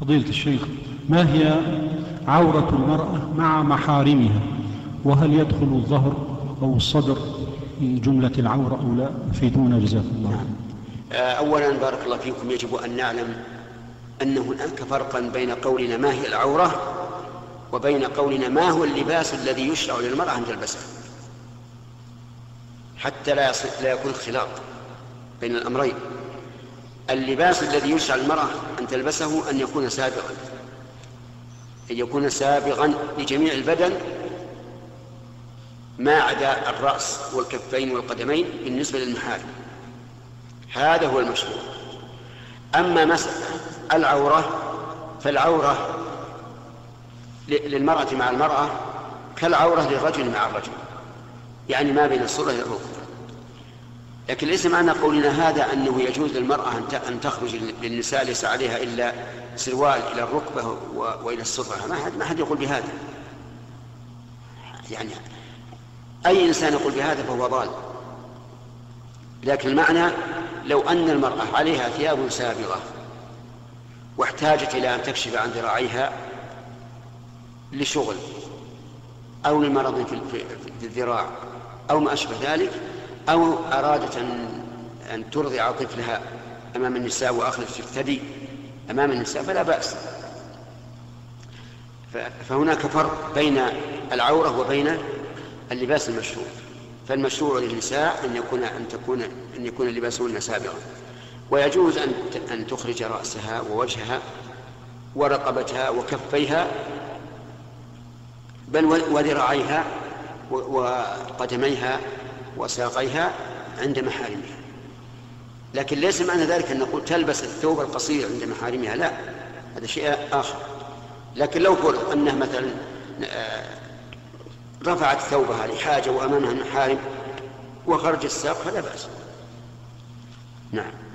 فضيلة الشيخ ما هي عورة المرأة مع محارمها؟ وهل يدخل الظهر أو الصدر من جملة العورة أو لا؟ أفيدونا جزاكم الله نعم. أولا بارك الله فيكم يجب أن نعلم أن هناك فرقا بين قولنا ما هي العورة وبين قولنا ما هو اللباس الذي يشرع للمرأة أن تلبسه حتى لا, لا يكون اختلاط بين الأمرين. اللباس الذي يشرع للمرأة أن تلبسه أن يكون سابغا أن يكون سابغا لجميع البدن ما عدا الرأس والكفين والقدمين بالنسبة للمحارم. هذا هو المشروع. أما مسألة العورة فالعورة للمرأة مع المرأة كالعورة للرجل مع الرجل يعني ما بين الصلة للركبة لكن ليس معنى قولنا هذا أنه يجوز للمرأة أن تخرج للنساء ليس عليها إلا سروال إلى الركبة وإلى الصدرة ما حد ما حد يقول بهذا. يعني أي إنسان يقول بهذا فهو ضال. لكن المعنى لو أن المرأة عليها ثياب سابغة واحتاجت إلى أن تكشف عن ذراعيها لشغل أو لمرض في الذراع أو ما أشبه ذلك أو أرادت أن أن ترضع طفلها أمام النساء وأخذت تفتدي أمام النساء فلا بأس. فهناك فرق بين العورة وبين اللباس المشروع. فالمشروع للنساء أن يكون أن تكون أن يكون لباسهن سابغا ويجوز أن أن تخرج رأسها ووجهها ورقبتها وكفيها بل وذراعيها وقدميها وساقيها عند محارمها. لكن ليس معنى ذلك أن نقول تلبس الثوب القصير عند محارمها لا هذا شيء آخر. لكن لو فرض أنها مثلا آه، رفعت ثوبها لحاجة وأمامها المحارم وخرج الساق فلا بأس. نعم.